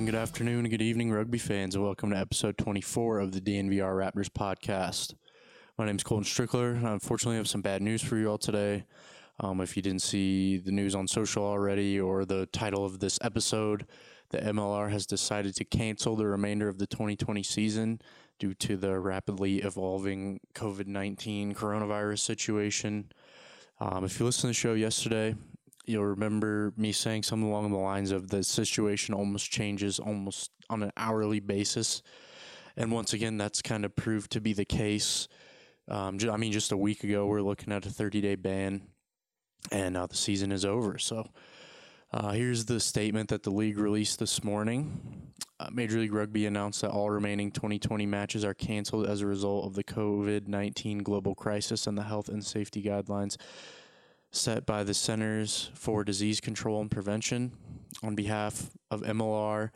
morning, good afternoon, and good evening, rugby fans, and welcome to episode 24 of the DNVR Raptors podcast. My name is Colton Strickler. I unfortunately have some bad news for you all today. Um, if you didn't see the news on social already or the title of this episode, the MLR has decided to cancel the remainder of the 2020 season due to the rapidly evolving COVID 19 coronavirus situation. Um, if you listened to the show yesterday, you'll remember me saying something along the lines of the situation almost changes almost on an hourly basis. And once again, that's kind of proved to be the case. Um, I mean, just a week ago, we are looking at a 30 day ban, and now the season is over. So uh, here's the statement that the league released this morning. Uh, Major League Rugby announced that all remaining 2020 matches are canceled as a result of the COVID 19 global crisis and the health and safety guidelines set by the Centers for Disease Control and Prevention. On behalf of MLR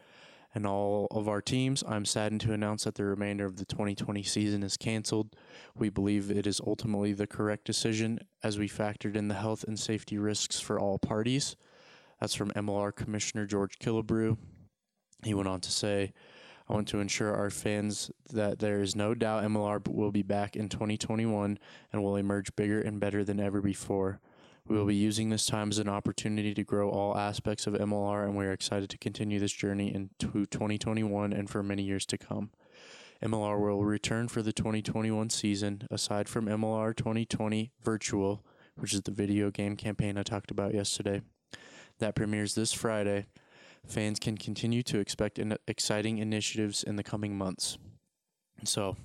and all of our teams, I'm saddened to announce that the remainder of the 2020 season is canceled. We believe it is ultimately the correct decision as we factored in the health and safety risks for all parties. That's from MLR Commissioner George Killebrew. He went on to say, I want to ensure our fans that there is no doubt MLR will be back in 2021 and will emerge bigger and better than ever before. We will mm-hmm. be using this time as an opportunity to grow all aspects of MLR, and we are excited to continue this journey into 2021 and for many years to come. MLR will return for the 2021 season, aside from MLR 2020 Virtual, which is the video game campaign I talked about yesterday. That premieres this Friday. Fans can continue to expect in- exciting initiatives in the coming months. So,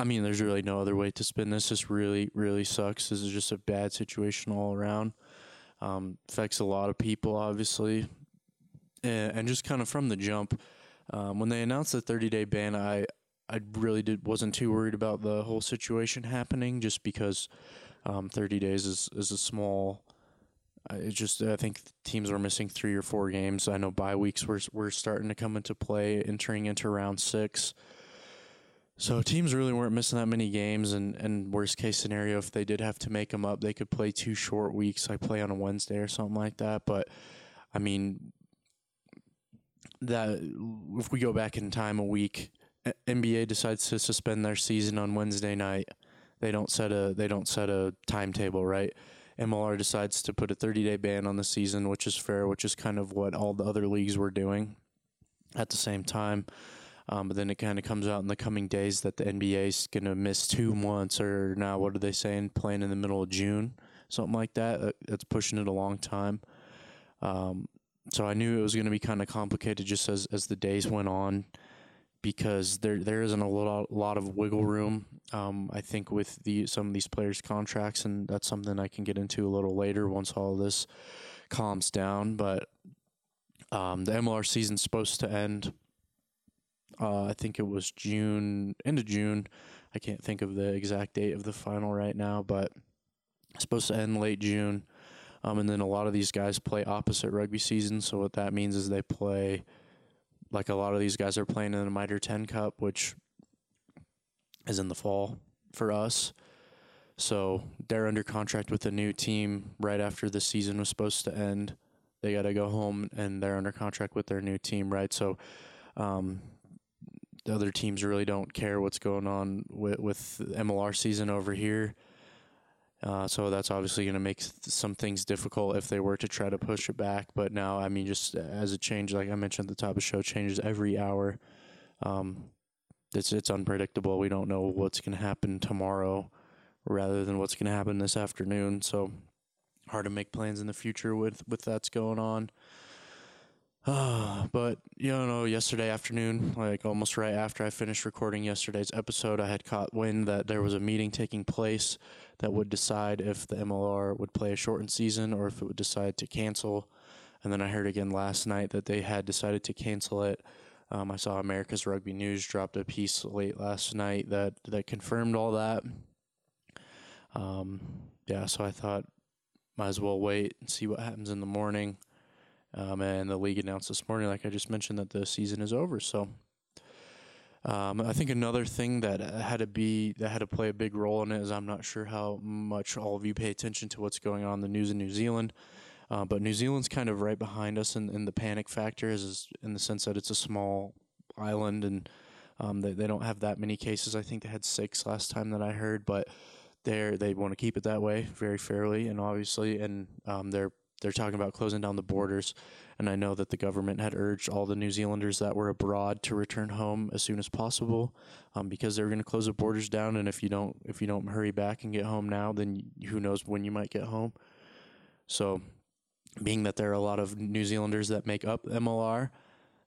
I mean, there's really no other way to spin this. This really, really sucks. This is just a bad situation all around. Um, affects a lot of people, obviously, and, and just kind of from the jump. Um, when they announced the 30 day ban, I I really did wasn't too worried about the whole situation happening, just because um, 30 days is is a small. Uh, it just I think teams were missing three or four games. I know bye weeks were were starting to come into play, entering into round six. So teams really weren't missing that many games, and, and worst case scenario, if they did have to make them up, they could play two short weeks, like play on a Wednesday or something like that. But I mean, that if we go back in time a week, NBA decides to suspend their season on Wednesday night. They don't set a they don't set a timetable, right? MLR decides to put a 30 day ban on the season, which is fair, which is kind of what all the other leagues were doing at the same time. Um, but then it kind of comes out in the coming days that the NBA is going to miss two months, or now what are they saying? Playing in the middle of June, something like that. Uh, That's pushing it a long time. Um, so I knew it was going to be kind of complicated just as, as the days went on, because there there isn't a lot lot of wiggle room. Um, I think with the some of these players' contracts, and that's something I can get into a little later once all this calms down. But um, the MLR season's supposed to end uh, I think it was June, end of June. I can't think of the exact date of the final right now, but it's supposed to end late June. Um, and then a lot of these guys play opposite rugby season. So what that means is they play like a lot of these guys are playing in the Mitre 10 Cup, which is in the fall for us. So they're under contract with a new team right after the season was supposed to end. They got to go home and they're under contract with their new team, right? So um, the other teams really don't care what's going on with, with MLR season over here. Uh, so that's obviously going to make some things difficult if they were to try to push it back. But now, I mean, just as a change, like I mentioned at the top of the show, changes every hour. Um, it's it's unpredictable. We don't know what's going to happen tomorrow, rather than what's going to happen this afternoon. So hard to make plans in the future with with that's going on. But you know, yesterday afternoon, like almost right after I finished recording yesterday's episode, I had caught wind that there was a meeting taking place that would decide if the MLR would play a shortened season or if it would decide to cancel. And then I heard again last night that they had decided to cancel it. Um, I saw America's Rugby News dropped a piece late last night that that confirmed all that. Um, yeah, so I thought might as well wait and see what happens in the morning. Um, and the league announced this morning, like I just mentioned, that the season is over. So um, I think another thing that had to be that had to play a big role in it is I'm not sure how much all of you pay attention to what's going on in the news in New Zealand. Uh, but New Zealand's kind of right behind us in, in the panic factor, is in the sense that it's a small island and um, they, they don't have that many cases. I think they had six last time that I heard, but they they want to keep it that way very fairly and obviously, and um, they're they're talking about closing down the borders. And I know that the government had urged all the New Zealanders that were abroad to return home as soon as possible, um, because they're going to close the borders down. And if you don't if you don't hurry back and get home now, then who knows when you might get home. So, being that there are a lot of New Zealanders that make up MLR,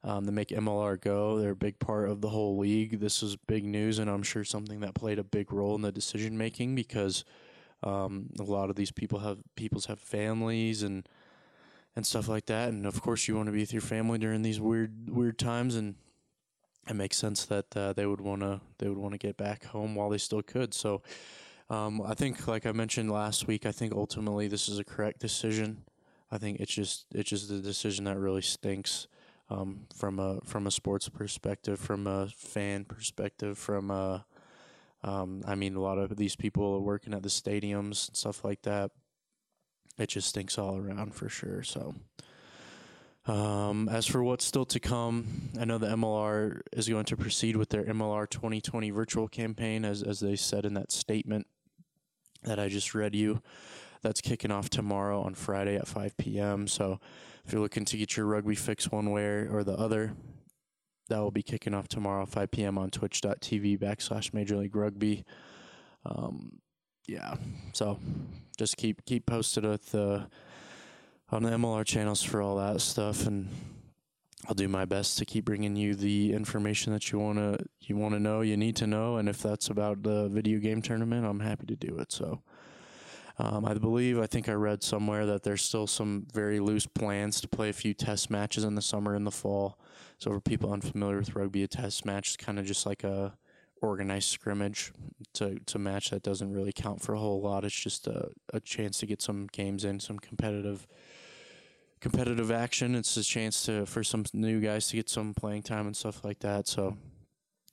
um, that make MLR go. They're a big part of the whole league. This is big news, and I'm sure something that played a big role in the decision making because um, a lot of these people have people's have families and and stuff like that. And of course, you want to be with your family during these weird weird times, and it makes sense that uh, they would want to they would want to get back home while they still could. So. Um, I think, like I mentioned last week, I think ultimately this is a correct decision. I think it's just it's just the decision that really stinks um, from a from a sports perspective, from a fan perspective, from a um, I mean, a lot of these people are working at the stadiums and stuff like that it just stinks all around for sure. So, um, as for what's still to come, I know the MLR is going to proceed with their MLR 2020 virtual campaign, as as they said in that statement that I just read you. That's kicking off tomorrow on Friday at 5 p.m. So, if you're looking to get your rugby fix one way or the other, that will be kicking off tomorrow 5 p.m. on twitch.tv backslash Major League Rugby. Um, yeah, so just keep keep posted with uh, on the MLR channels for all that stuff, and I'll do my best to keep bringing you the information that you wanna you wanna know, you need to know, and if that's about the video game tournament, I'm happy to do it. So. Um, I believe, I think I read somewhere that there's still some very loose plans to play a few test matches in the summer and the fall. So, for people unfamiliar with rugby, a test match is kind of just like a organized scrimmage to to match that doesn't really count for a whole lot. It's just a, a chance to get some games in, some competitive competitive action. It's a chance to for some new guys to get some playing time and stuff like that. So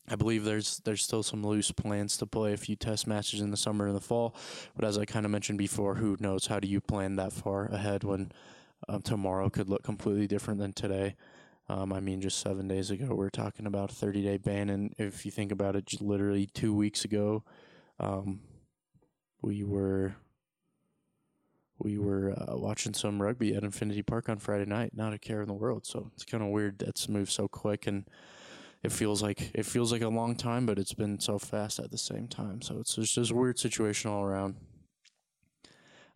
I believe there's there's still some loose plans to play a few test matches in the summer and the fall. But as I kind of mentioned before, who knows? How do you plan that far ahead when um, tomorrow could look completely different than today? Um, I mean, just seven days ago, we are talking about a 30 day ban. And if you think about it, literally two weeks ago, um, we were we were uh, watching some rugby at Infinity Park on Friday night. Not a care in the world. So it's kind of weird that's moved so quick, and it feels like it feels like a long time, but it's been so fast at the same time. So it's just a weird situation all around.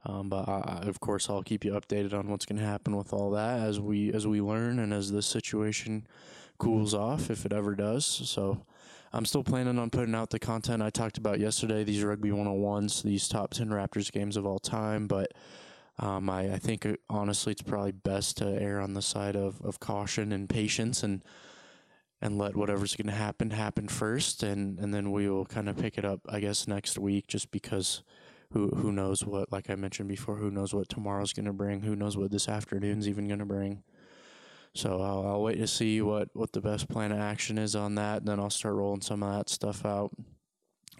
Um, but I, of course, I'll keep you updated on what's going to happen with all that as we as we learn and as this situation cools off, if it ever does. So I'm still planning on putting out the content I talked about yesterday. These rugby 101s, these top 10 Raptors games of all time, but. Um, I, I think uh, honestly, it's probably best to err on the side of, of caution and patience, and and let whatever's going to happen happen first, and and then we will kind of pick it up, I guess, next week, just because who who knows what like I mentioned before who knows what tomorrow's going to bring who knows what this afternoon's even going to bring So I'll, I'll wait to see what, what the best plan of action is on that. And then I'll start rolling some of that stuff out.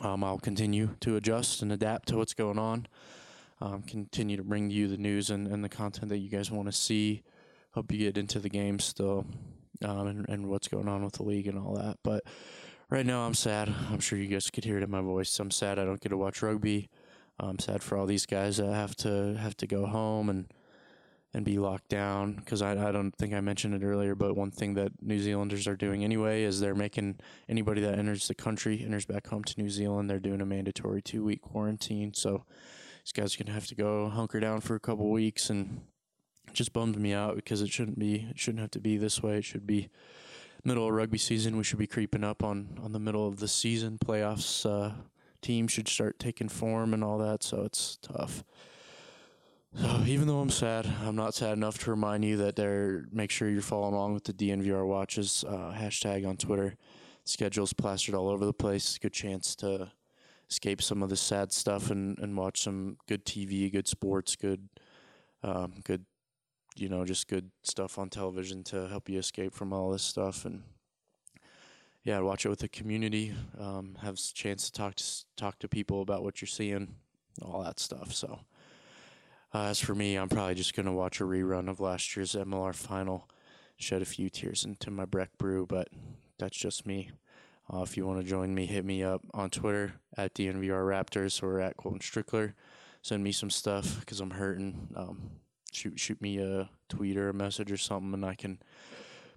Um, I'll continue to adjust and adapt to what's going on. Um, continue to bring you the news and, and the content that you guys want to see. Hope you get into the game still um, and, and what's going on with the league and all that. But right now, I'm sad. I'm sure you guys could hear it in my voice. I'm sad I don't get to watch rugby. I'm sad for all these guys that have to have to go home and and be locked down because I, I don't think I mentioned it earlier, but one thing that New Zealanders are doing anyway is they're making anybody that enters the country, enters back home to New Zealand, they're doing a mandatory two week quarantine. So these guys are to have to go hunker down for a couple weeks and it just bummed me out because it shouldn't be, it shouldn't have to be this way. It should be middle of rugby season. We should be creeping up on, on the middle of the season. Playoffs, uh, teams should start taking form and all that. So it's tough. So even though I'm sad, I'm not sad enough to remind you that there. Make sure you're following along with the DNVR watches uh, hashtag on Twitter. Schedules plastered all over the place. Good chance to escape some of the sad stuff and, and watch some good TV, good sports, good, um, good, you know, just good stuff on television to help you escape from all this stuff and yeah, watch it with the community. Um, have a chance to talk to talk to people about what you're seeing, all that stuff. So. Uh, as for me, I'm probably just to watch a rerun of last year's MLR final, shed a few tears into my Breck brew, but that's just me. Uh, if you want to join me, hit me up on Twitter at DNVR Raptors or at Colton Strickler. Send me some stuff because I'm hurting. Um, shoot, shoot me a tweet or a message or something, and I can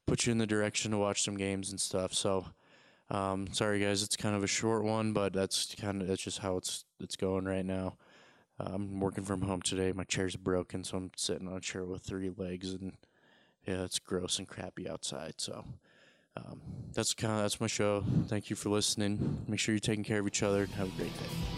put you in the direction to watch some games and stuff. So, um, sorry guys, it's kind of a short one, but that's kind of that's just how it's it's going right now. Uh, I'm working from home today. My chair's broken, so I'm sitting on a chair with three legs, and yeah, it's gross and crappy outside. So um, that's kind of that's my show. Thank you for listening. Make sure you're taking care of each other. Have a great day.